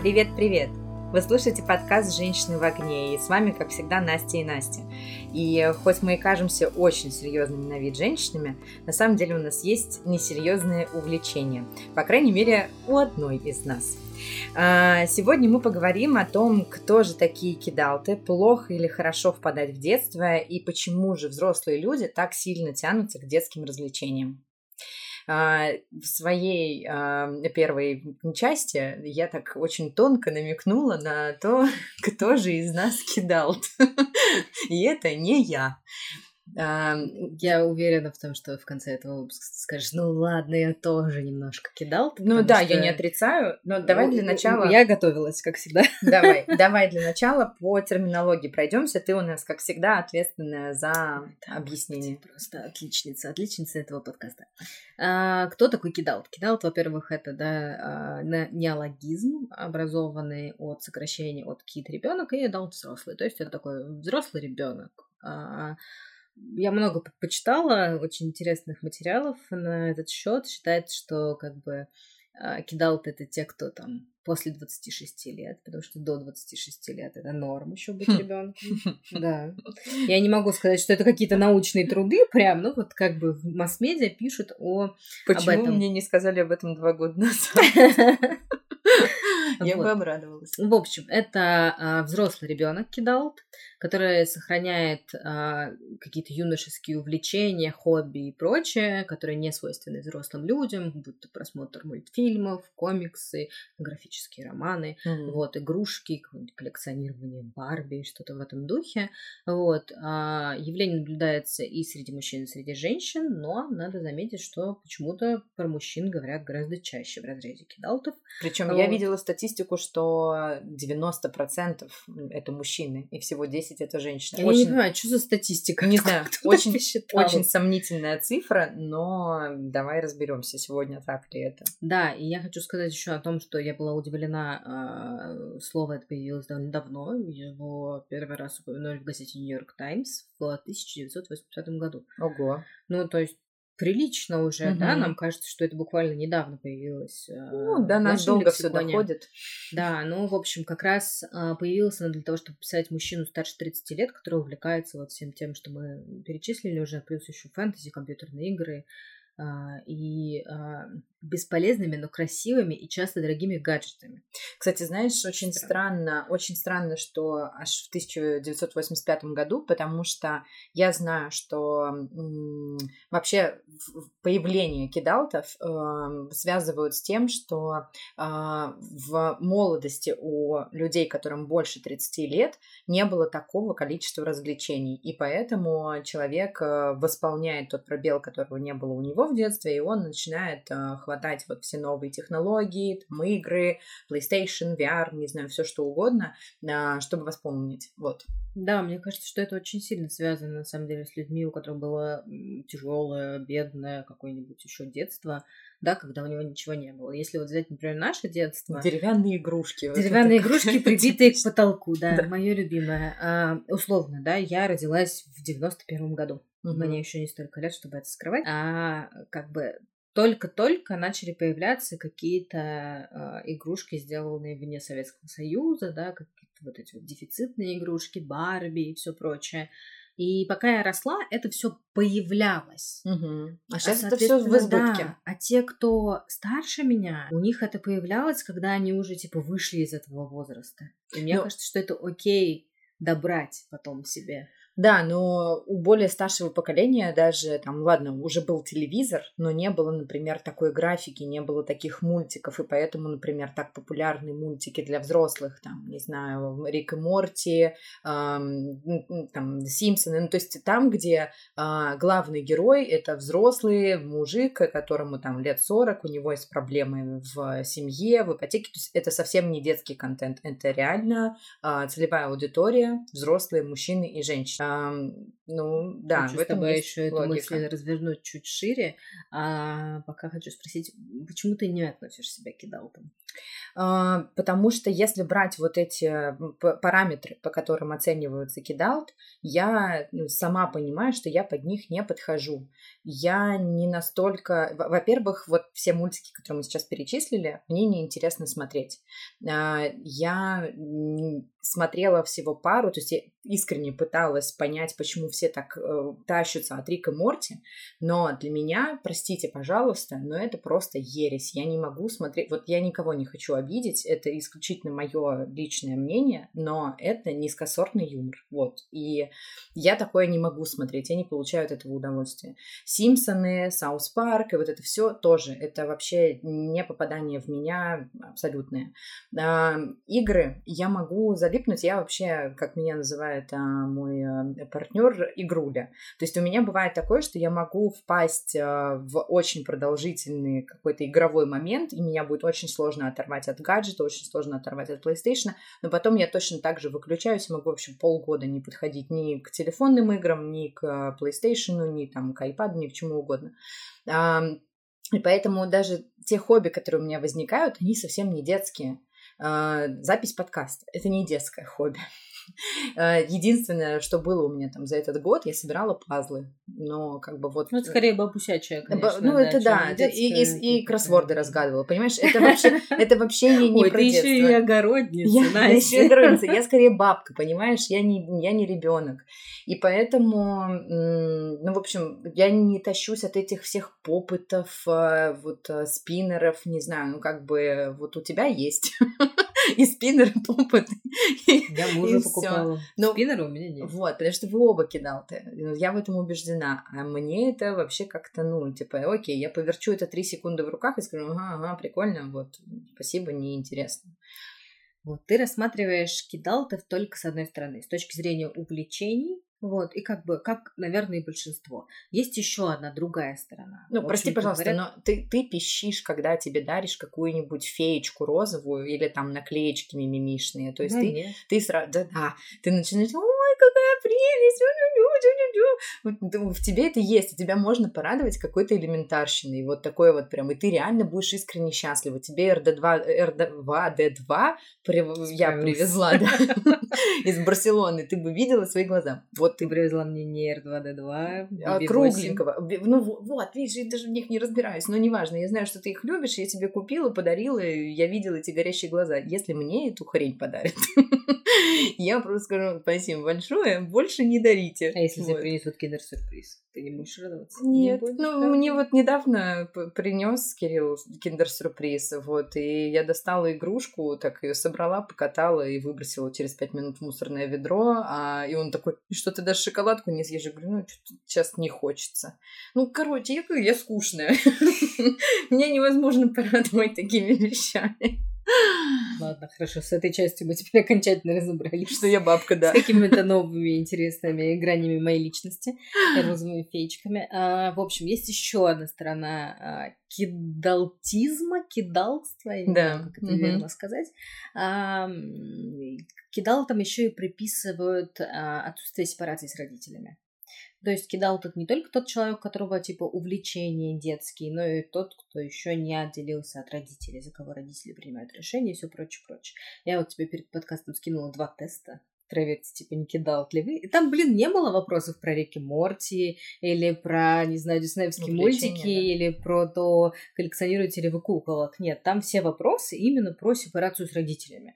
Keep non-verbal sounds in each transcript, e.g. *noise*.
Привет-привет! Вы слушаете подкаст «Женщины в огне», и с вами, как всегда, Настя и Настя. И хоть мы и кажемся очень серьезными на вид женщинами, на самом деле у нас есть несерьезные увлечения, по крайней мере, у одной из нас. А, сегодня мы поговорим о том, кто же такие кидалты, плохо или хорошо впадать в детство, и почему же взрослые люди так сильно тянутся к детским развлечениям. А, в своей а, первой части я так очень тонко намекнула на то, *laughs* кто же из нас кидал. *laughs* И это не я. Я уверена в том, что в конце этого выпуска скажешь, ну ладно, я тоже немножко кидал. Ну да, что... я не отрицаю, но давай для начала... Я готовилась, как всегда. *laughs* Давай, давай для начала по терминологии пройдемся. Ты у нас, как всегда, ответственная за да, объяснение. Просто отличница, отличница этого подкаста. А, кто такой кидалт? Кидалт, во-первых, это да, а, неологизм, образованный от сокращения от kid ребенок и adult взрослый. То есть это такой взрослый ребенок а, я много почитала очень интересных материалов на этот счет. Считается, что как бы а, кидалт это те, кто там после 26 лет, потому что до 26 лет это норм еще быть хм. ребенком. *laughs* Да. Я не могу сказать, что это какие-то научные труды, прям, ну вот как бы в масс-медиа пишут о Почему об этом. мне не сказали об этом два года *laughs* назад? *laughs* Я бы обрадовалась. В общем, это а, взрослый ребенок кидалт, который сохраняет а, какие-то юношеские увлечения, хобби и прочее, которые не свойственны взрослым людям, будь то просмотр мультфильмов, комиксы, графические романы, mm-hmm. вот, игрушки, коллекционирование Барби, что-то в этом духе. Вот. А, явление наблюдается и среди мужчин, и среди женщин, но надо заметить, что почему-то про мужчин говорят гораздо чаще в разрезе кидалтов. Причем вот. я видела статистику, что 90% это мужчины, и всего 10 это женщины. Я очень... не понимаю, что за статистика? Не знаю, очень, очень сомнительная цифра, но давай разберемся сегодня, так ли это. Да, и я хочу сказать еще о том, что я была удивлена, э, слово это появилось довольно давно, его первый раз упомянули в газете York Times в 1985 году. Ого. Ну, то есть прилично уже, угу. да, нам кажется, что это буквально недавно появилось. Э, ну, да, нас долго все доходит. Да, ну, в общем, как раз э, появилась она для того, чтобы писать мужчину старше 30 лет, который увлекается вот всем тем, что мы перечислили уже, плюс еще фэнтези, компьютерные игры, а, и а, бесполезными, но красивыми и часто дорогими гаджетами. Кстати, знаешь, очень странно, очень странно, что аж в 1985 году, потому что я знаю, что м, вообще появление кидалтов э, связывают с тем, что э, в молодости у людей, которым больше 30 лет, не было такого количества развлечений, и поэтому человек э, восполняет тот пробел, которого не было у него в детстве, и он начинает э, хватать вот все новые технологии, там, игры, PlayStation, VR, не знаю, все что угодно, э, чтобы восполнить. Вот. Да, мне кажется, что это очень сильно связано, на самом деле, с людьми, у которых было тяжелое, бедное какое-нибудь еще детство, да, когда у него ничего не было. Если вот взять, например, наше детство... Деревянные игрушки. Деревянные вот игрушки, прибитые к потолку, да, да. мое любимое. А, условно, да, я родилась в 91 году. Угу. Мне еще не столько лет, чтобы это скрывать. А как бы только-только начали появляться какие-то э, игрушки, сделанные вне Советского Союза, да, какие-то вот эти вот дефицитные игрушки, Барби и все прочее. И пока я росла, это все появлялось. Угу. А сейчас а, это все в избытке. Да, а те, кто старше меня, у них это появлялось, когда они уже типа вышли из этого возраста. И мне Но... кажется, что это окей добрать потом себе. Да, но у более старшего поколения даже, там, ладно, уже был телевизор, но не было, например, такой графики, не было таких мультиков, и поэтому, например, так популярны мультики для взрослых, там, не знаю, Рик и Морти, эм, там, Симпсоны, ну, то есть там, где э, главный герой — это взрослый мужик, которому там лет 40, у него есть проблемы в семье, в ипотеке, то есть это совсем не детский контент, это реально э, целевая аудитория, взрослые мужчины и женщины А, ну, да, хочу в этом с тобой еще эту логика. мысль развернуть чуть шире. А пока хочу спросить, почему ты не относишь себя к кидалтам? А, потому что если брать вот эти параметры, по которым оцениваются кидалт, я ну, сама понимаю, что я под них не подхожу. Я не настолько... Во-первых, вот все мультики, которые мы сейчас перечислили, мне неинтересно смотреть. А, я смотрела всего пару, то есть я искренне пыталась понять, почему все так э, тащатся от Рика Морти, но для меня, простите, пожалуйста, но это просто ересь. Я не могу смотреть, вот я никого не хочу обидеть, это исключительно мое личное мнение, но это низкосортный юмор, вот. И я такое не могу смотреть, я не получаю от этого удовольствия. Симпсоны, South Park и вот это все тоже, это вообще не попадание в меня абсолютное. А, игры я могу залипнуть, я вообще, как меня называет а, мой а, партнер, игруля. То есть у меня бывает такое, что я могу впасть а, в очень продолжительный какой-то игровой момент, и меня будет очень сложно оторвать от гаджета, очень сложно оторвать от PlayStation, но потом я точно так же выключаюсь, могу вообще полгода не подходить ни к телефонным играм, ни к PlayStation, ни там к iPad, ни к чему угодно. И поэтому даже те хобби, которые у меня возникают, они совсем не детские. Запись подкаста – это не детское хобби. *laughs* Э, единственное, что было у меня там за этот год, я собирала пазлы. Но как бы вот... Ну, это скорее бабусячая, конечно. Ну, это да. и, и, и кроссворды разгадывала. Понимаешь, это вообще, *laughs* это вообще не, не Ой, про ты детство. еще и огородница, я, Настя. я еще и огородница. Я скорее бабка, понимаешь? Я не, я не ребенок. И поэтому, ну, в общем, я не тащусь от этих всех попытов, э, вот, э, спиннеров, не знаю, ну, как бы, вот у тебя есть *laughs* и спиннер, *laughs* и попыт. Я мужа покупала. Но- Спиннера у меня нет. Вот, потому что вы оба кидал-то. Я в этом убеждена. А мне это вообще как-то, ну, типа, окей, я поверчу это три секунды в руках и скажу, ага, ага, прикольно, вот, спасибо, неинтересно. Вот, ты рассматриваешь кидалтов только с одной стороны, с точки зрения увлечений, вот, и как бы, как, наверное, и большинство. Есть еще одна другая сторона. Ну, прости, пожалуйста, говоря, но ты, ты пищишь, когда тебе даришь какую-нибудь феечку розовую или там наклеечки мимимишные. То есть ну, ты, нет. ты сразу, да, да, ты начинаешь, ой, какая прелесть, у-лю-лю, тю-лю-лю». Вот В тебе это есть, и тебя можно порадовать какой-то элементарщиной, вот такой вот прям, и ты реально будешь искренне счастлива. Тебе РД2, РД2, Д2 прив- я привезла, да, *laughs* из Барселоны, ты бы видела свои глаза. Вот Ты привезла мне не R2D2, а, BB8. кругленького. Ну во- вот, видишь, я даже в них не разбираюсь, но неважно, я знаю, что ты их любишь, я тебе купила, подарила, я видела эти горящие глаза. Если мне эту хрень подарят, *laughs* я просто скажу спасибо большое, больше не дарите. А если тебе Вот. принесут киндер-сюрприз, ты не будешь радоваться? Нет, Не ну радоваться? мне вот недавно принес Кирилл киндер-сюрприз, вот, и я достала игрушку, так ее собрала, покатала и выбросила через пять минут в мусорное ведро, а, и он такой, «И что ты даже шоколадку не съешь? Я говорю, ну, сейчас не хочется. Ну, короче, я я скучная. *laughs* Меня невозможно порадовать такими вещами. Ладно, хорошо, с этой частью мы теперь окончательно разобрались. Что я бабка, да. С какими-то новыми интересными гранями моей личности, розовыми феечками. А, в общем, есть еще одна сторона а, кидалтизма, кидалтства, я не Да, знаю, как это мгм. верно сказать. А, м, кидалтам еще и приписывают а, отсутствие сепарации с родителями. То есть кидал тут не только тот человек, у которого типа увлечения детские, но и тот, кто еще не отделился от родителей, за кого родители принимают решения и все прочее, прочее. Я вот тебе перед подкастом скинула два теста. Проверьте, типа, не кидал ли вы. И там, блин, не было вопросов про Рики Морти или про, не знаю, диснеевские мультики да. или про то, коллекционируете ли вы куколок. Нет, там все вопросы именно про сепарацию с родителями.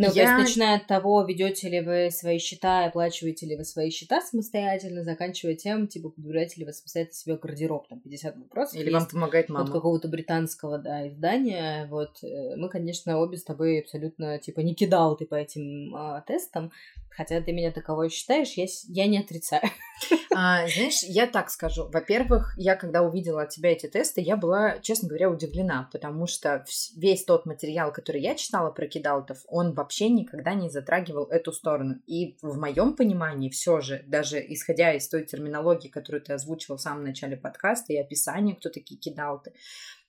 Ну, то Я- есть, начиная от того, ведете ли вы свои счета, оплачиваете ли вы свои счета самостоятельно, заканчивая тем, типа, подбираете ли вы самостоятельно себе гардероб, там, 50 вопросов. Или есть вам помогает от мама. какого-то британского, да, издания. Вот э, мы, конечно, обе с тобой абсолютно, типа, не кидал ты по этим а, тестам, хотя ты меня таковой считаешь, я, я не отрицаю. А, знаешь, я так скажу. Во-первых, я когда увидела от тебя эти тесты, я была, честно говоря, удивлена, потому что весь тот материал, который я читала про кидалтов, он вообще никогда не затрагивал эту сторону. И в моем понимании все же, даже исходя из той терминологии, которую ты озвучила в самом начале подкаста и описания, кто такие кидалты,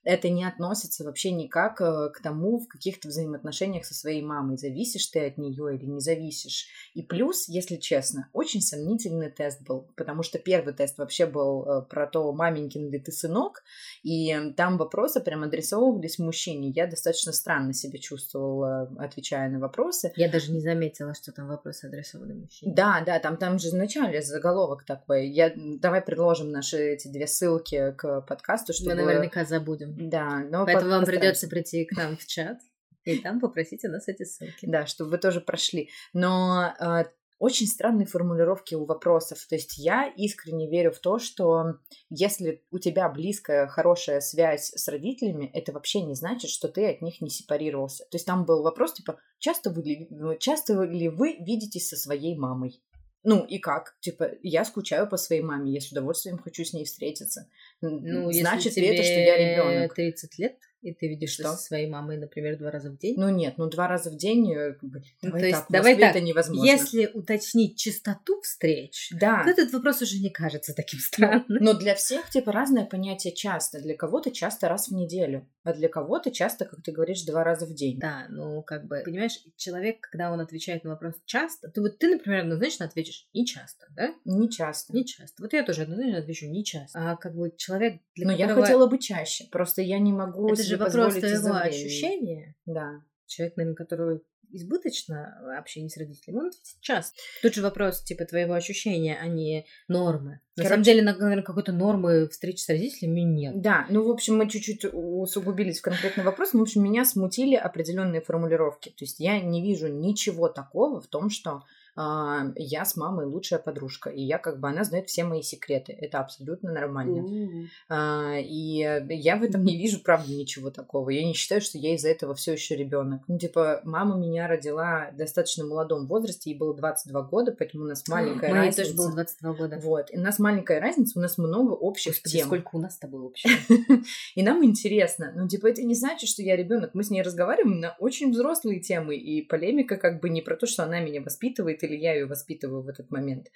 это не относится вообще никак э, к тому, в каких-то взаимоотношениях со своей мамой, зависишь ты от нее или не зависишь. И плюс, если честно, очень сомнительный тест был, потому что первый тест вообще был э, про то, маменькин ли ты сынок, и там вопросы прям адресовывались мужчине. Я достаточно странно себя чувствовала, отвечая на вопросы. Я даже не заметила, что там вопросы адресованы мужчине. Да, да, там, там же вначале заголовок такой. Я, давай предложим наши эти две ссылки к подкасту, чтобы... Мы наверняка забудем. Да, но Поэтому вам придется прийти к нам в чат и там попросите нас эти ссылки. Да, чтобы вы тоже прошли. Но э, очень странные формулировки у вопросов. То есть я искренне верю в то, что если у тебя близкая, хорошая связь с родителями, это вообще не значит, что ты от них не сепарировался. То есть там был вопрос типа, часто, вы, часто ли вы видитесь со своей мамой? Ну и как? Типа, я скучаю по своей маме, я с удовольствием хочу с ней встретиться. Ну, Значит ли это, что я ребенок? 30 лет, и ты видишься что? со своей мамой, например, два раза в день? Ну нет, ну два раза в день, э, ну, то есть, так, давай так, это невозможно. Если уточнить частоту встреч, да. то этот вопрос уже не кажется таким странным. Но для всех, типа, разное понятие часто. Для кого-то часто раз в неделю, а для кого-то часто, как ты говоришь, два раза в день. Да, ну как бы, понимаешь, человек, когда он отвечает на вопрос часто, то вот ты, например, однозначно ответишь не часто, да? Не часто. Не часто. Вот я тоже однозначно отвечу не часто. А как бы человек, для Но которого... я хотела бы чаще, просто я не могу Это же вопрос твоего ощущения. Да. Человек, наверное, который избыточно общение с родителями, он ответит часто. Тут же вопрос, типа, твоего ощущения, а не нормы. На Короче, самом деле, наверное, какой-то нормы встречи с родителями нет. Да, ну, в общем, мы чуть-чуть усугубились в конкретный вопрос, но, в общем, меня смутили определенные формулировки. То есть я не вижу ничего такого в том, что я с мамой лучшая подружка, и я как бы, она знает все мои секреты, это абсолютно нормально. Mm-hmm. И я в этом не вижу, правда, ничего такого. Я не считаю, что я из-за этого все еще ребенок. Ну, типа, мама меня родила в достаточно молодом возрасте, ей было 22 года, поэтому у нас маленькая Моей разница. тоже было 22 года. Вот, и у нас маленькая разница, у нас много общих Господи, тем. сколько у нас с тобой общего. *laughs* И нам интересно. Ну, типа, это не значит, что я ребенок. Мы с ней разговариваем на очень взрослые темы, и полемика как бы не про то, что она меня воспитывает или я ее воспитываю в этот момент.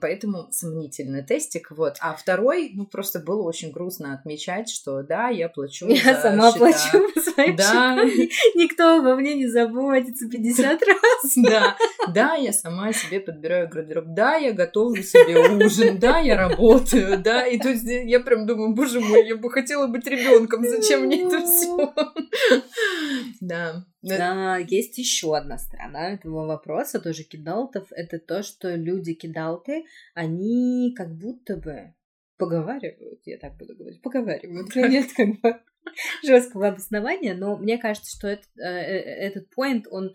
Поэтому сомнительный тестик. Вот. А второй, ну, просто было очень грустно отмечать, что да, я плачу Я сама счета. плачу *laughs* по своим да. Никто во мне не заботится 50 раз. Да, да, я сама себе подбираю гардероб. Да, я готовлю себе ужин. Да, я работаю. Да, и то есть я прям думаю, боже мой, я бы хотела быть ребенком. Зачем мне это все? *laughs* Да. Да, есть еще одна сторона этого вопроса, тоже кидалтов. Это то, что люди-кидалты, они как будто бы поговаривают, я так буду говорить, поговаривают. *laughs* Нет как бы жесткого обоснования, но мне кажется, что это, э, э, этот point, он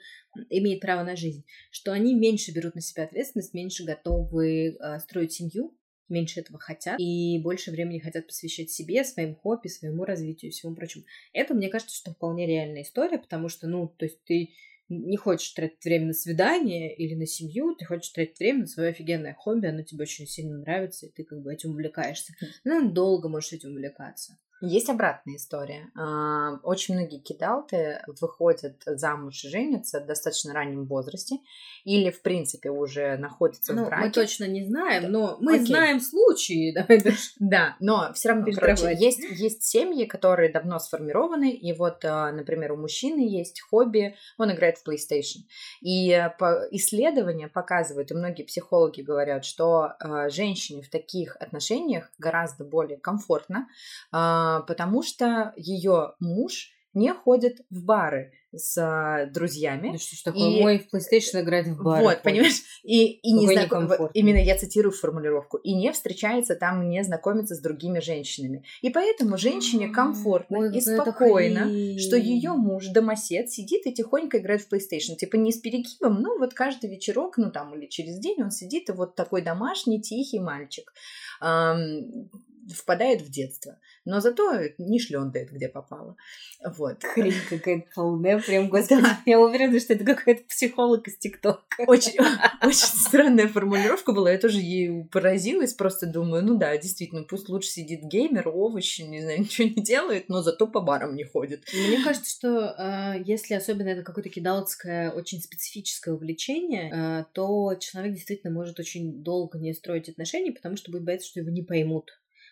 имеет право на жизнь, что они меньше берут на себя ответственность, меньше готовы э, строить семью, меньше этого хотят и больше времени хотят посвящать себе, своим хобби, своему развитию и всему прочему. Это, мне кажется, что вполне реальная история, потому что, ну, то есть ты не хочешь тратить время на свидание или на семью, ты хочешь тратить время на свое офигенное хобби, оно тебе очень сильно нравится, и ты как бы этим увлекаешься. Ну, долго можешь этим увлекаться. Есть обратная история. А, очень многие кидалты выходят замуж и женятся в достаточно раннем возрасте или, в принципе, уже находятся ну, в браке. Мы точно не знаем, но мы Окей. знаем случаи. *laughs* Да, но все равно, короче, есть, есть семьи, которые давно сформированы, и вот, а, например, у мужчины есть хобби, он играет в PlayStation. И исследования показывают, и многие психологи говорят, что а, женщине в таких отношениях гораздо более комфортно, потому что ее муж не ходит в бары с а, друзьями. Ну что ж такое, и... мой в PlayStation играть в бары. Вот, понимаешь? И, и не знаком... Именно я цитирую формулировку. И не встречается там, не знакомится с другими женщинами. И поэтому женщине комфортно Ой, и спокойно, что ее муж, домосед, сидит и тихонько играет в PlayStation. Типа не с перегибом, но вот каждый вечерок, ну там или через день он сидит, и вот такой домашний, тихий мальчик впадает в детство. Но зато не шлендает, где попало. Вот. Хрень какая-то полная. Прям, *laughs* господи, да. я уверена, что это какой-то психолог из ТикТока. Очень, *laughs* очень странная формулировка была. Я тоже ей поразилась. Просто думаю, ну да, действительно, пусть лучше сидит геймер, овощи, не знаю, *laughs* ничего не делает, но зато по барам не ходит. Мне кажется, что э, если особенно это какое-то кидалское, очень специфическое увлечение, э, то человек действительно может очень долго не строить отношения, потому что будет бояться, что его не поймут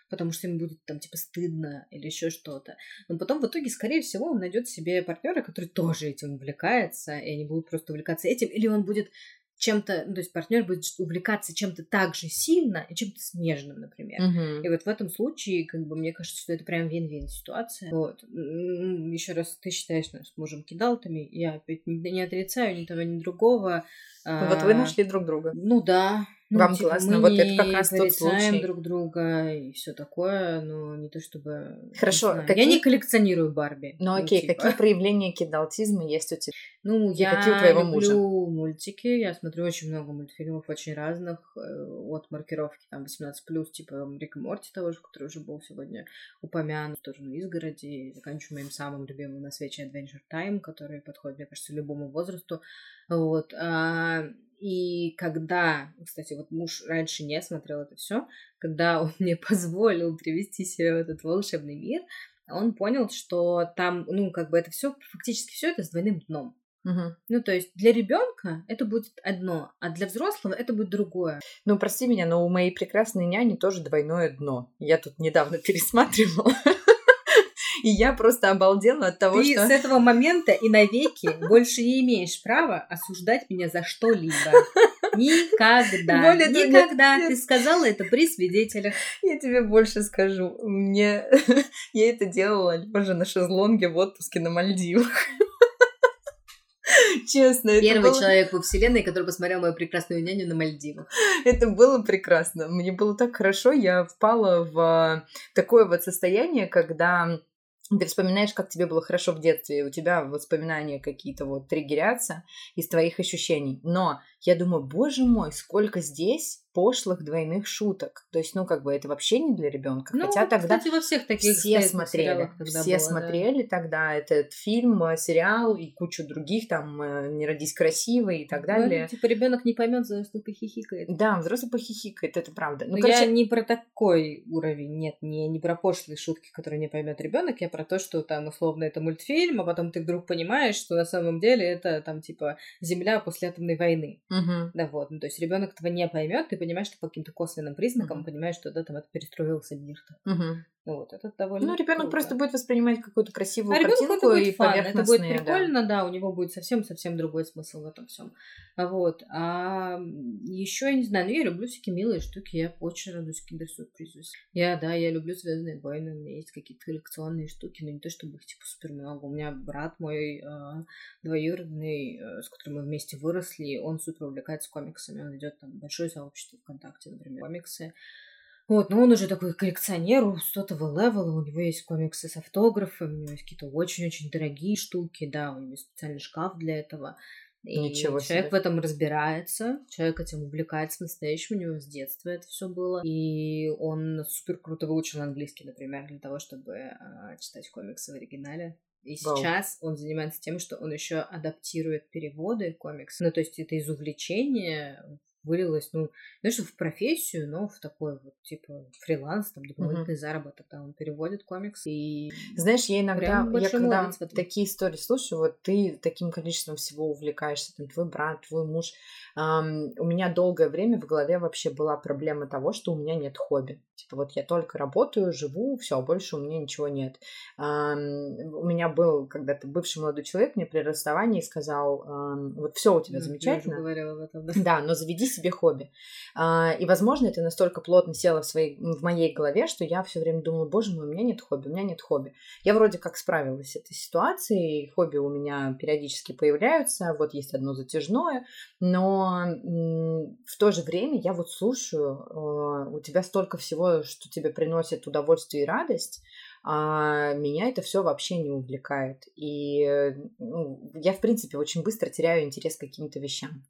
потому что ему будет там типа стыдно или еще что-то. Но потом в итоге, скорее всего, он найдет себе партнера, который тоже этим увлекается, и они будут просто увлекаться этим, или он будет чем-то, ну, то есть партнер будет увлекаться чем-то так же сильно и чем-то смежным, например. Мгм. И вот в этом случае, как бы, мне кажется, что это прям вин-вин ситуация. Вот. Еще раз, ты считаешь нас мужем кидалтами, я опять не, не отрицаю ни того, ни другого. Вот вы А, нашли друг друга. Ну да. Ну, Вам типа, классно. мы Вот не это как раз тот случай. друг друга и все такое, но не то чтобы... не Хорошо, знаю. какие- Я не коллекционирую Барби. Ну окей, типа. какие проявления кидалтизма есть у тебя? Ну, И я какие у твоего люблю мужа? мультики, я смотрю очень много мультфильмов, очень разных, э, от маркировки там 18+, типа Рик Морти того же, который уже был сегодня упомянут, тоже на изгороди, и заканчиваю моим самым любимым на свете Adventure Time, который подходит, мне кажется, любому возрасту. Вот. а, И когда, кстати, вот муж раньше не смотрел это все, когда он *laughs* мне позволил привести себя в этот волшебный мир, он понял, что там, ну, как бы это все, фактически все это с двойным дном. Мгм. Ну, то есть для ребенка это будет одно, а для взрослого это будет другое. Ну, прости меня, но у моей прекрасной няни тоже двойное дно. Я тут недавно *laughs* пересматривала. И я просто обалдела от того, Ты что... с этого момента и навеки больше не имеешь права осуждать меня за что-либо. *laughs* Никогда. Более того, нет, Никогда. нет. Ты сказала это при свидетелях. Я тебе больше скажу. Мне... *laughs* Я это делала лежа на шезлонге в отпуске на Мальдивах. *laughs* Честно, Первый было... человек во вселенной, который посмотрел мою прекрасную няню на Мальдивах. Это было прекрасно. Мне было так хорошо. Я впала в а, такое вот состояние, когда ты вспоминаешь, как тебе было хорошо в детстве, у тебя воспоминания какие-то вот триггерятся из твоих ощущений. Но я думаю, боже мой, сколько здесь пошлых двойных шуток. То есть, ну, как бы это вообще не для ребенка. Ну, Хотя тогда кстати, во всех таких все смотрели, сериалах все было, да. смотрели тогда этот фильм, э, сериал и кучу других, там э, «Не родись красивой» и так далее. Типа ребенок не поймет, за что хихикает. Да, взрослый похихикает, это правда. Ну, Но короче, я не про такой уровень, нет, не, не про пошлые шутки, которые не поймет ребенок, я про то, что там условно это мультфильм, а потом ты вдруг понимаешь, что на самом деле это там типа Земля после атомной войны. Мгм. Да вот, ну, то есть ребенок этого не поймет, ты понимаешь, что по каким-то косвенным признакам Мгм. понимаешь, что да, там это перестроился мир-то. Мгм. Ну вот, это довольно Ну, ребенок круто. просто будет воспринимать какую-то красивую А ребенку это картинку будет и фан, это будет поверхностные, да. прикольно, да. у него будет совсем-совсем другой смысл в этом всем. Вот. А еще я не знаю, ну я люблю всякие милые штуки, я очень радуюсь киндер-сюрпризу. Я, да, я люблю Звездные войны, у меня есть какие-то коллекционные штуки, но не то чтобы их типа супер много. У меня брат мой э, двоюродный, э, с которым мы вместе выросли, он супер увлекается комиксами, он ведет там большое сообщество ВКонтакте, например, комиксы. Вот, но он уже такой коллекционер, у сотого левела, у него есть комиксы с автографами, у него есть какие-то очень-очень дорогие штуки, да, у него есть специальный шкаф для этого. И Ничего человек себе. в этом разбирается, человек этим увлекается по-настоящему, у него с детства это все было. И он супер круто выучил английский, например, для того, чтобы а, читать комиксы в оригинале. И Вау. сейчас он занимается тем, что он еще адаптирует переводы комиксов. Ну, то есть это из увлечения вылилось, ну, что в профессию, но в такой вот, типа, фриланс, там, дополнительный заработок, да, он переводит комиксы и... Знаешь, я иногда, я когда такие истории слушаю, вот ты таким количеством всего увлекаешься, там, твой брат, твой муж, ам, у меня долгое время в голове вообще была проблема того, что у меня нет хобби. Типа вот я только работаю, живу, все, больше у меня ничего нет. У меня был когда-то бывший молодой человек мне при расставании сказал, вот все у тебя замечательно, Я говорила об этом, да. *laughs* да, но заведи себе хобби. А, и, возможно, это настолько плотно село в, своей, в моей голове, что я все время думала, боже мой, у меня нет хобби, у меня нет хобби. Я вроде как справилась с этой ситуацией, хобби у меня периодически появляются, вот есть одно затяжное, но в то же время я вот слушаю, э, у тебя столько всего, что тебе приносит удовольствие и радость, а меня это все вообще не увлекает. И э, ну, я, в принципе, очень быстро теряю интерес к каким-то вещам.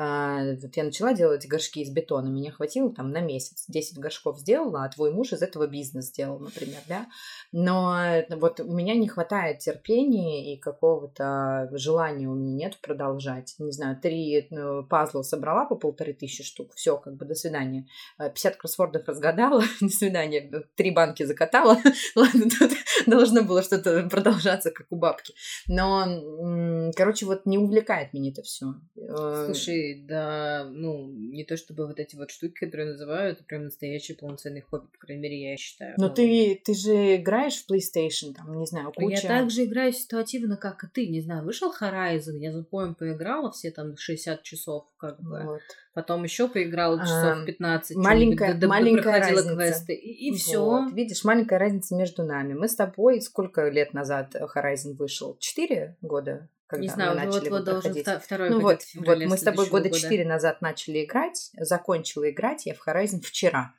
А, вот я начала делать горшки из бетона, меня хватило там на месяц. 10 горшков сделала, а твой муж из этого бизнес сделал, например, да. Но э, вот у меня не хватает терпения и какого-то желания у меня нет продолжать. Не знаю, три ну, пазла собрала по полторы тысячи штук, все, как бы, до свидания. Э, 50 кроссвордов разгадала, *laughs* до свидания. Три банки закатала, *laughs* ладно, тут *laughs* должно было что-то продолжаться, как у бабки. Но, короче, вот не увлекает меня это все. Э, Слушай, да, ну, не то чтобы вот эти вот штуки, которые называют, прям настоящий полноценный хобби, по крайней мере, я считаю. Но Ну, ты, ты же играешь в PlayStation, там, не знаю, куча... Я также играю ситуативно, как и ты. Не знаю, вышел Horizon, я запомню, поиграла все там 60 часов, как бы. Вот. Потом еще поиграла часов А, 15. маленькая- что-нибудь, д- д- маленькая разница. квесты. И, все. Вот. Видишь, маленькая разница между нами. Мы с тобой сколько лет назад Horizon вышел? Четыре года? Когда Не знаю, мы начали вот-вот его должен второй Ну вот, вот мы с тобой года. четыре назад начали играть, закончила играть я в Horizon вчера.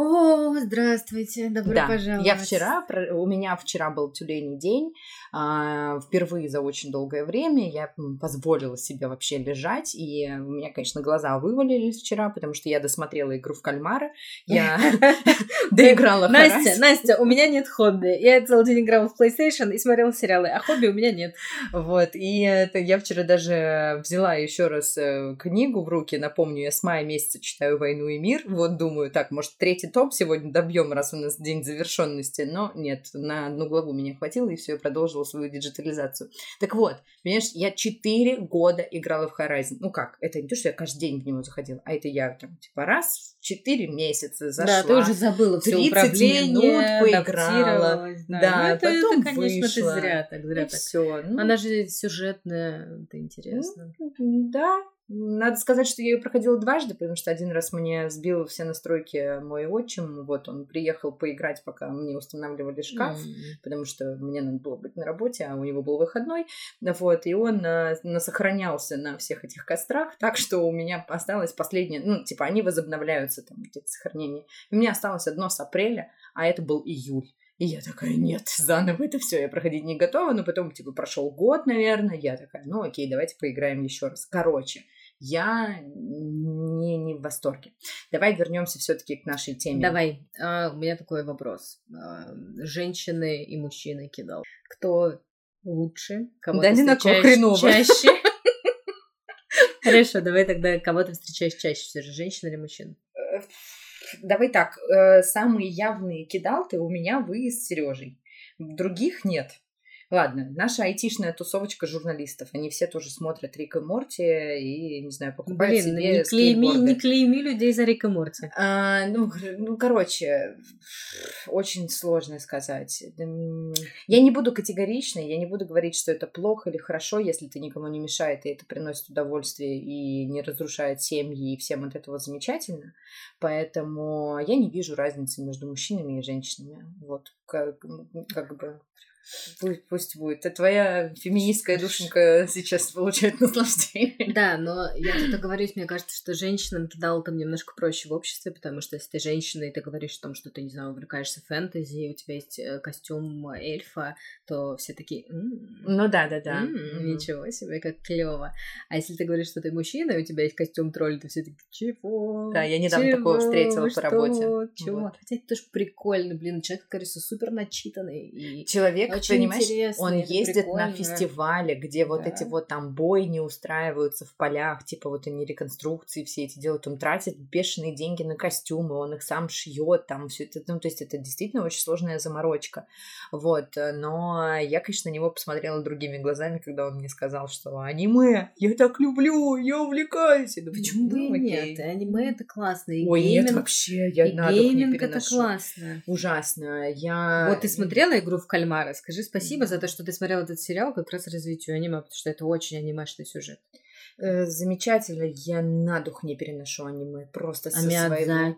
О, здравствуйте, добро да, пожаловать. я вчера, у меня вчера был тюлейный день, а, впервые за очень долгое время я позволила себе вообще лежать, и у меня, конечно, глаза вывалились вчера, потому что я досмотрела игру в кальмара, я *laughs* доиграла Настя. Настя, у меня нет хобби. Я целый день играла в PlayStation и смотрела сериалы, а хобби у меня нет. Вот, и я вчера даже взяла еще раз э, книгу в руки, напомню, я с мая месяца читаю «Войну и мир», вот думаю, так, может, третий том сегодня добьем, раз у нас день завершенности, но нет, на одну главу меня хватило, и все, я продолжила свою диджитализацию. Так вот, понимаешь, я четыре года играла в Horizon. Ну как, это не то, что я каждый день в него заходила, а это я там, типа, раз в четыре месяца зашла. Да, ты уже забыла все 30 управление, минут поиграла. Да, Да, Ну, это, потом это, конечно, вышла. ты зря так, зря и так. все. Она же сюжетная, это интересно. Ну, Да, надо сказать, что я ее проходила дважды, потому что один раз мне сбил все настройки мой отчим. Вот он приехал поиграть, пока мне устанавливали шкаф, М. потому что мне надо было быть на работе, а у него был выходной. Вот, и он э, насохранялся на всех этих кострах, так что у меня осталось последнее, ну, типа, они возобновляются, там, эти сохранения. У меня осталось одно с апреля, а это был июль. И я такая, нет, заново это все, я проходить не готова, но потом, типа, прошел год, наверное, я такая, ну окей, давайте поиграем еще раз. Короче, я не, не в восторге. Давай вернемся все-таки к нашей теме. Давай, а, у меня такой вопрос. А, женщины и мужчины кидал. Кто лучше? Кого Да ты кого встречаешь чаще? *laughs* Хорошо, давай тогда кого ты встречаешь чаще все же, женщин или мужчин? Э, Давай так, э, самые явные кидалты у меня вы с Сережей. Других нет. Ладно, наша айтишная тусовочка журналистов, они все тоже смотрят Рик и Морти и, не знаю, покупают Блин, себе не клейми, не клейми людей за Рика Морти. А, ну, ну, короче, очень сложно сказать. Я не буду категоричной, я не буду говорить, что это плохо или хорошо, если это никому не мешает, и это приносит удовольствие и не разрушает семьи, и всем от этого замечательно. Поэтому я не вижу разницы между мужчинами и женщинами. Вот, как, как бы... Пусть, пусть будет. А твоя феминистская душенька сейчас получает наслаждение. *laughs* Да, но я тут оговорюсь, мне кажется, что женщинам кидал там немножко проще в обществе, потому что если ты женщина, и ты говоришь о том, что ты, не знаю, увлекаешься фэнтези, у тебя есть э, костюм эльфа, то все такие... «М, Ну да, да, да. м, Ничего себе, как клево. А если ты говоришь, что ты мужчина, и у тебя есть костюм тролля, то все такие, чего? Да, я недавно такого Чего? встретила по работе. Чего? Вот. Хотя это тоже прикольно, блин, человек, кажется, супер начитанный. И... Человек, Очень понимаешь, интересно, он ездит на прикольно. фестивале, где вот Да. эти вот там бойни устраиваются в полях, типа вот они реконструкции все эти делают, он тратит бешеные деньги на костюмы, он их сам шьет, там все это, ну то есть это действительно очень сложная заморочка, вот, э, но я, конечно, на него посмотрела другими глазами, когда он мне сказал, что аниме, я так люблю, я увлекаюсь, я почему бы Ну, нет, окей». аниме это классно. И Ой, нет, гейминг- вообще, я и на дух не гейминг это переношу. классно. Ужасно, я... Вот ты смотрела игру в кальмара? Скажи спасибо за то, что ты смотрела этот сериал как раз развитию аниме, потому что это очень анимешный сюжет. Э, Замечательно, я на дух не переношу аниме, просто со своего...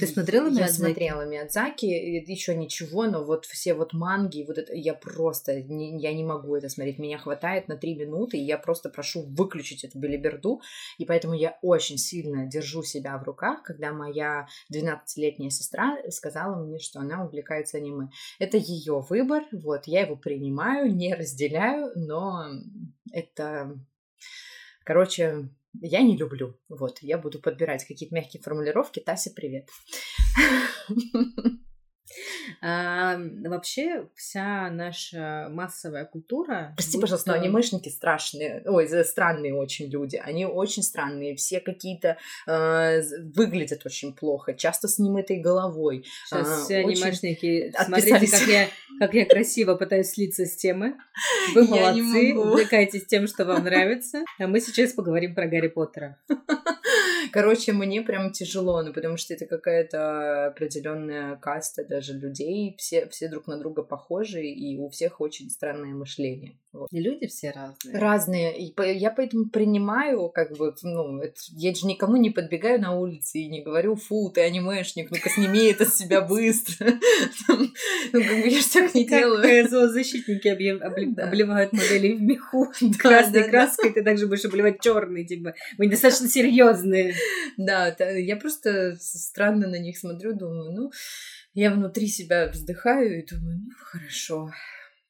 Ты смотрела Я Миядзаки? смотрела Миядзаки, еще ничего, но вот все вот манги, вот это, я просто, не, я не могу это смотреть, меня хватает на три минуты, и я просто прошу выключить эту белиберду, и поэтому я очень сильно держу себя в руках, когда моя 12-летняя сестра сказала мне, что она увлекается аниме. Это ее выбор, вот, я его принимаю, не разделяю, но это, короче, я не люблю. Вот, я буду подбирать какие-то мягкие формулировки. Тася, привет. *laughs* А, вообще, вся наша массовая культура... Прости, пожалуйста, но анимешники страшные, ой, странные очень люди. Они очень странные, все какие-то э, выглядят очень плохо, часто с немытой головой. Сейчас а, все очень... анимешники, смотрите, как я, как я красиво пытаюсь слиться с темы. *laughs* Вы молодцы, увлекайтесь тем, что вам нравится. А мы сейчас поговорим про Гарри Поттера. *laughs* Короче, мне прям тяжело, ну, потому что это какая-то определенная каста даже людей. Все, все друг на друга похожи, и у всех очень странное мышление. Вот. И люди все разные. Разные. И по, я поэтому принимаю, как бы, ну, это, я же никому не подбегаю на улице и не говорю, фу, ты анимешник, ну-ка сними это с себя быстро. *laughs* Ну, как бы я же так не делаю. Зоозащитники *laughs* обливают модели в меху *laughs* красной краской, ты также будешь обливать черный, типа, мы недостаточно серьезные. *laughs* Да, я просто странно на них смотрю, думаю, ну, я внутри себя вздыхаю и думаю, ну, хорошо,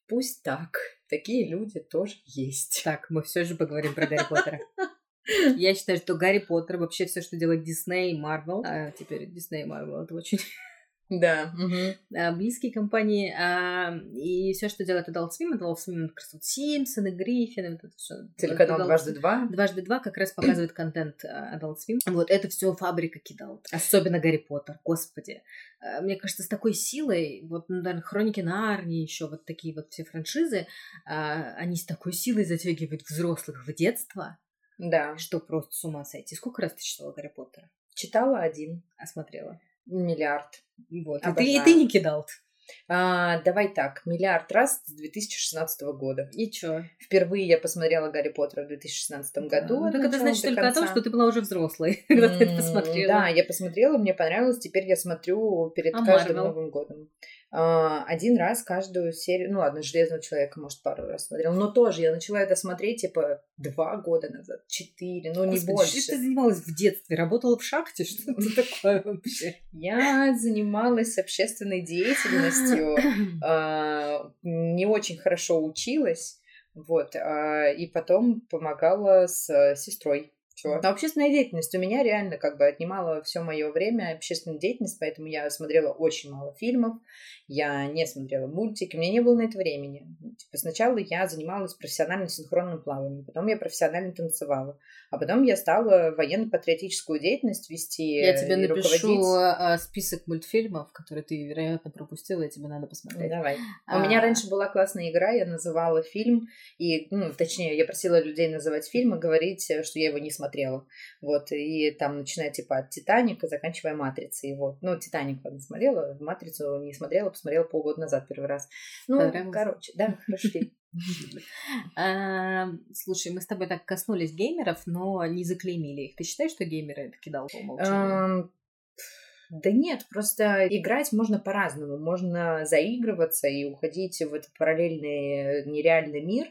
пусть так. Такие люди тоже есть. Так, мы все же поговорим про Гарри Поттера. *laughs* Я считаю, что Гарри Поттер, вообще все, что делает Дисней и Марвел, а теперь Дисней и Марвел, это очень да. Угу. Близкие компании. А, и все, что делает Adult Swim, Adult Swim, как раз вот Симпсоны, Гриффины, вот это все. Телеканал дважды два. Дважды два как раз показывает контент а, Adult Swim. Вот это все фабрика кидал. Особенно Гарри Поттер, господи. Мне кажется, с такой силой, вот, ну, наверное, Хроники Нарнии, еще вот такие вот все франшизы, они с такой силой затягивают взрослых в детство. Да. Что просто с ума сойти. Сколько раз ты читала Гарри Поттера? Читала один. А смотрела? Миллиард. Вот. И ты, и ты не кидал. А, давай так, миллиард раз с 2016 года. И чё? Впервые я посмотрела Гарри Поттера в 2016 году. Ну, так это значит только конца. о том, что ты была уже взрослой, *laughs* когда ты это посмотрела. Да, я посмотрела, мне понравилось, теперь я смотрю перед а каждым? Новым годом. А, один раз каждую серию, ну ладно, Железного человека, может, пару раз смотрел, но тоже я начала это смотреть, типа, два года назад, четыре, ну, не Господи, больше. Что ты занималась в детстве? Работала в шахте? Что это такое вообще? Я занималась общественной деятельностью, *clears throat* а, не очень хорошо училась, вот, а, и потом помогала с сестрой все. Но общественная деятельность у меня реально как бы отнимала все мое время общественная деятельность, поэтому я смотрела очень мало фильмов, я не смотрела мультики, у меня не было на это времени. Типа сначала я занималась профессиональным синхронным плаванием, потом я профессионально танцевала, а потом я стала военно-патриотическую деятельность вести Я тебе напишу руководить. А, список мультфильмов, которые ты, вероятно, пропустила, и тебе надо посмотреть. Давай. А... У меня раньше была классная игра, я называла фильм, и, ну, точнее, я просила людей называть фильм и говорить, что я его не смотрела. Вот, и там, начиная, типа, от «Титаника», заканчивая «Матрицей». Вот. Ну, «Титаник» ладно, смотрела, «Матрицу» не смотрела, посмотрела полгода назад первый раз. Ну, короче, да, хороший *laughs* а, Слушай, мы с тобой так коснулись геймеров, но не заклеймили их. Ты считаешь, что геймеры это кидал по умолчанию? Да нет, просто играть можно по-разному. Можно заигрываться и уходить в этот параллельный нереальный мир,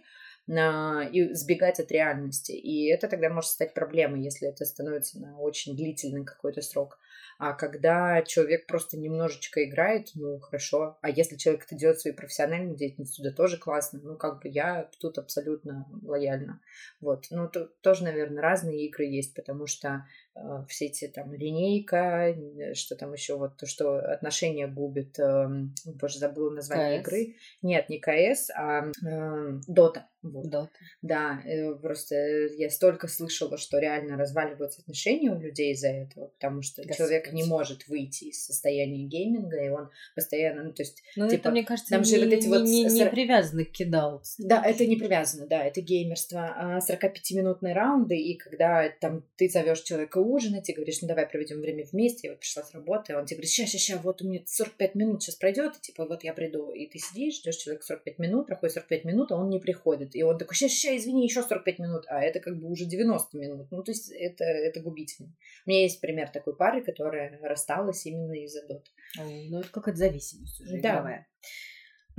и сбегать от реальности. И это тогда может стать проблемой, если это становится на очень длительный какой-то срок. А когда человек просто немножечко играет, ну хорошо. А если человек это делает своей профессиональной деятельностью, да тоже классно. Ну как бы я тут абсолютно лояльна. Вот. Ну тут тоже, наверное, разные игры есть, потому что э, все эти там линейка, что там еще вот то, что отношения губит. Э, боже, забыла название КС. игры. Нет, не КС, а э, Дота. Вот. Дота. Да, э, просто я столько слышала, что реально разваливаются отношения у людей из-за этого, потому что Господи. человек не может выйти из состояния гейминга, и он постоянно, ну, то есть... Ну, типа, это, мне кажется, там не, же вот эти не, вот... Не, не привязано к кидал. Да, это не привязано, да, это геймерство. 45-минутные а раунды, и когда там ты зовешь человека ужинать и говоришь, ну, давай проведем время вместе, я вот пришла с работы, он тебе говорит, сейчас, сейчас, сейчас, вот у меня 45 минут сейчас пройдет, и типа, вот я приду, и ты сидишь, ждешь человека 45 минут, проходит 45 минут, а он не приходит, и он такой, сейчас, сейчас, извини, еще 45 минут, а это как бы уже 90 минут, ну, то есть это, это губительно. У меня есть пример такой пары, которая рассталась именно из-за дот. Ну, это какая-то зависимость уже да. игровая.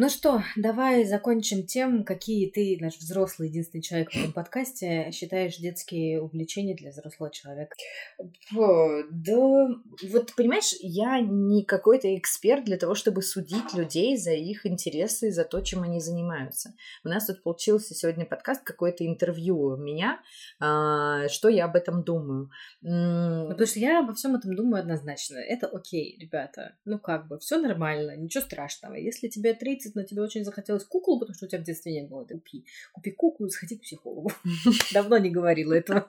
Ну что, давай закончим тем, какие ты, наш взрослый единственный человек в этом подкасте, считаешь детские увлечения для взрослого человека. Да, вот понимаешь, я не какой-то эксперт для того, чтобы судить людей за их интересы, за то, чем они занимаются. У нас тут получился сегодня подкаст, какое-то интервью меня, а, что я об этом думаю. Ну, потому что я обо всем этом думаю однозначно. Это окей, ребята. Ну как бы, все нормально, ничего страшного. Если тебе 30, но тебе очень захотелось куклу, потому что у тебя в детстве не было, купи. Купи куклу и сходи к психологу. *laughs* Давно не говорила этого.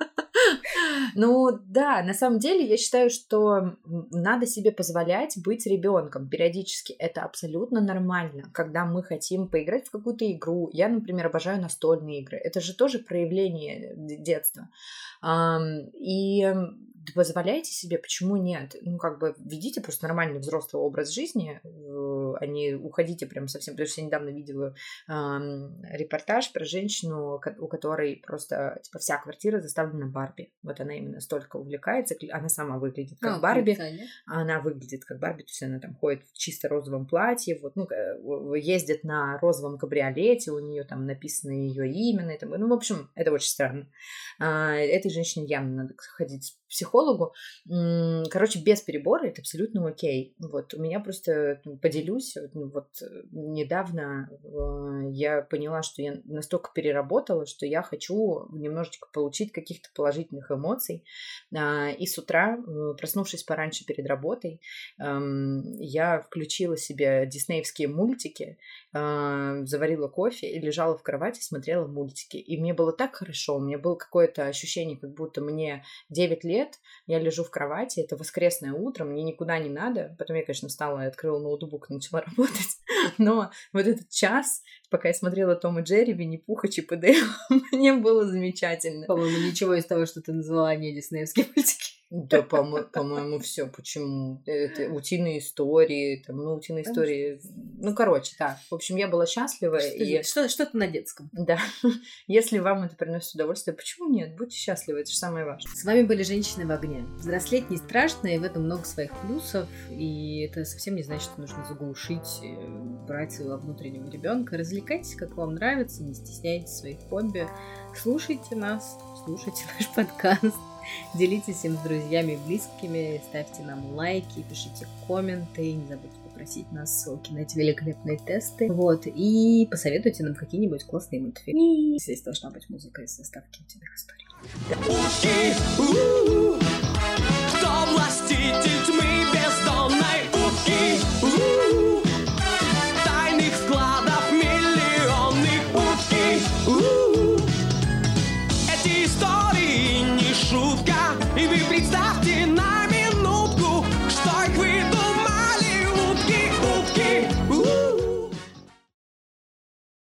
*laughs* Ну да, на самом деле я считаю, что надо себе позволять быть ребенком периодически. Это абсолютно нормально, когда мы хотим поиграть в какую-то игру. Я, например, обожаю настольные игры. Это же тоже проявление детства. И позволяйте себе, почему нет? Ну, как бы ведите просто нормальный взрослый образ жизни, а не уходите прям совсем. Потому что я недавно видела э, репортаж про женщину, у которой просто типа вся квартира заставлена Барби. Вот она именно столько увлекается, она сама выглядит как а, Барби, а она выглядит как Барби, то есть она там ходит в чисто розовом платье, вот, ну, ездит на розовом кабриолете, у нее там написано ее имя, на этом. ну, в общем, это очень странно. А, этой женщине явно надо ходить психологу. Короче, без перебора это абсолютно окей. Вот, у меня просто ну, поделюсь, ну, вот недавно э, я поняла, что я настолько переработала, что я хочу немножечко получить каких-то положительных эмоций. А, и с утра, э, проснувшись пораньше перед работой, эм, я включила себе диснеевские мультики, э, заварила кофе и лежала в кровати, смотрела мультики. И мне было так хорошо, у меня было какое-то ощущение, как будто мне 9 лет, я лежу в кровати, это воскресное утро, мне никуда не надо. Потом я, конечно, встала и открыла ноутбук начала *laughs* работать. Но вот этот час, пока я смотрела Том и Джерри, Винни-Пуха, Чип и Дейл, *laughs* мне было замечательно. По-моему, ничего из того, что ты назвала, не диснеевские мультики. Да, по-моему, по все. Почему? Это утиные истории, там, ну, утиные истории. Ну, короче, да. В общем, я была счастлива. Что, и... что, что-то на детском. Да. *laughs* Если вам это приносит удовольствие, почему нет? Будьте счастливы, это же самое важное. С вами были «Женщины в огне». Взрослеть не страшно, и в этом много своих плюсов. И это совсем не значит, что нужно заглушить, э, брать своего внутреннего ребенка. Развлекайтесь, как вам нравится, не стесняйтесь своих хобби. Слушайте нас, слушайте *laughs* наш подкаст. Делитесь им с друзьями и близкими, ставьте нам лайки, пишите комменты, не забудьте попросить нас ссылки на эти великолепные тесты. Вот, и посоветуйте нам какие-нибудь классные мультфильмы. Здесь должна быть музыка из составки утиных историй. Кто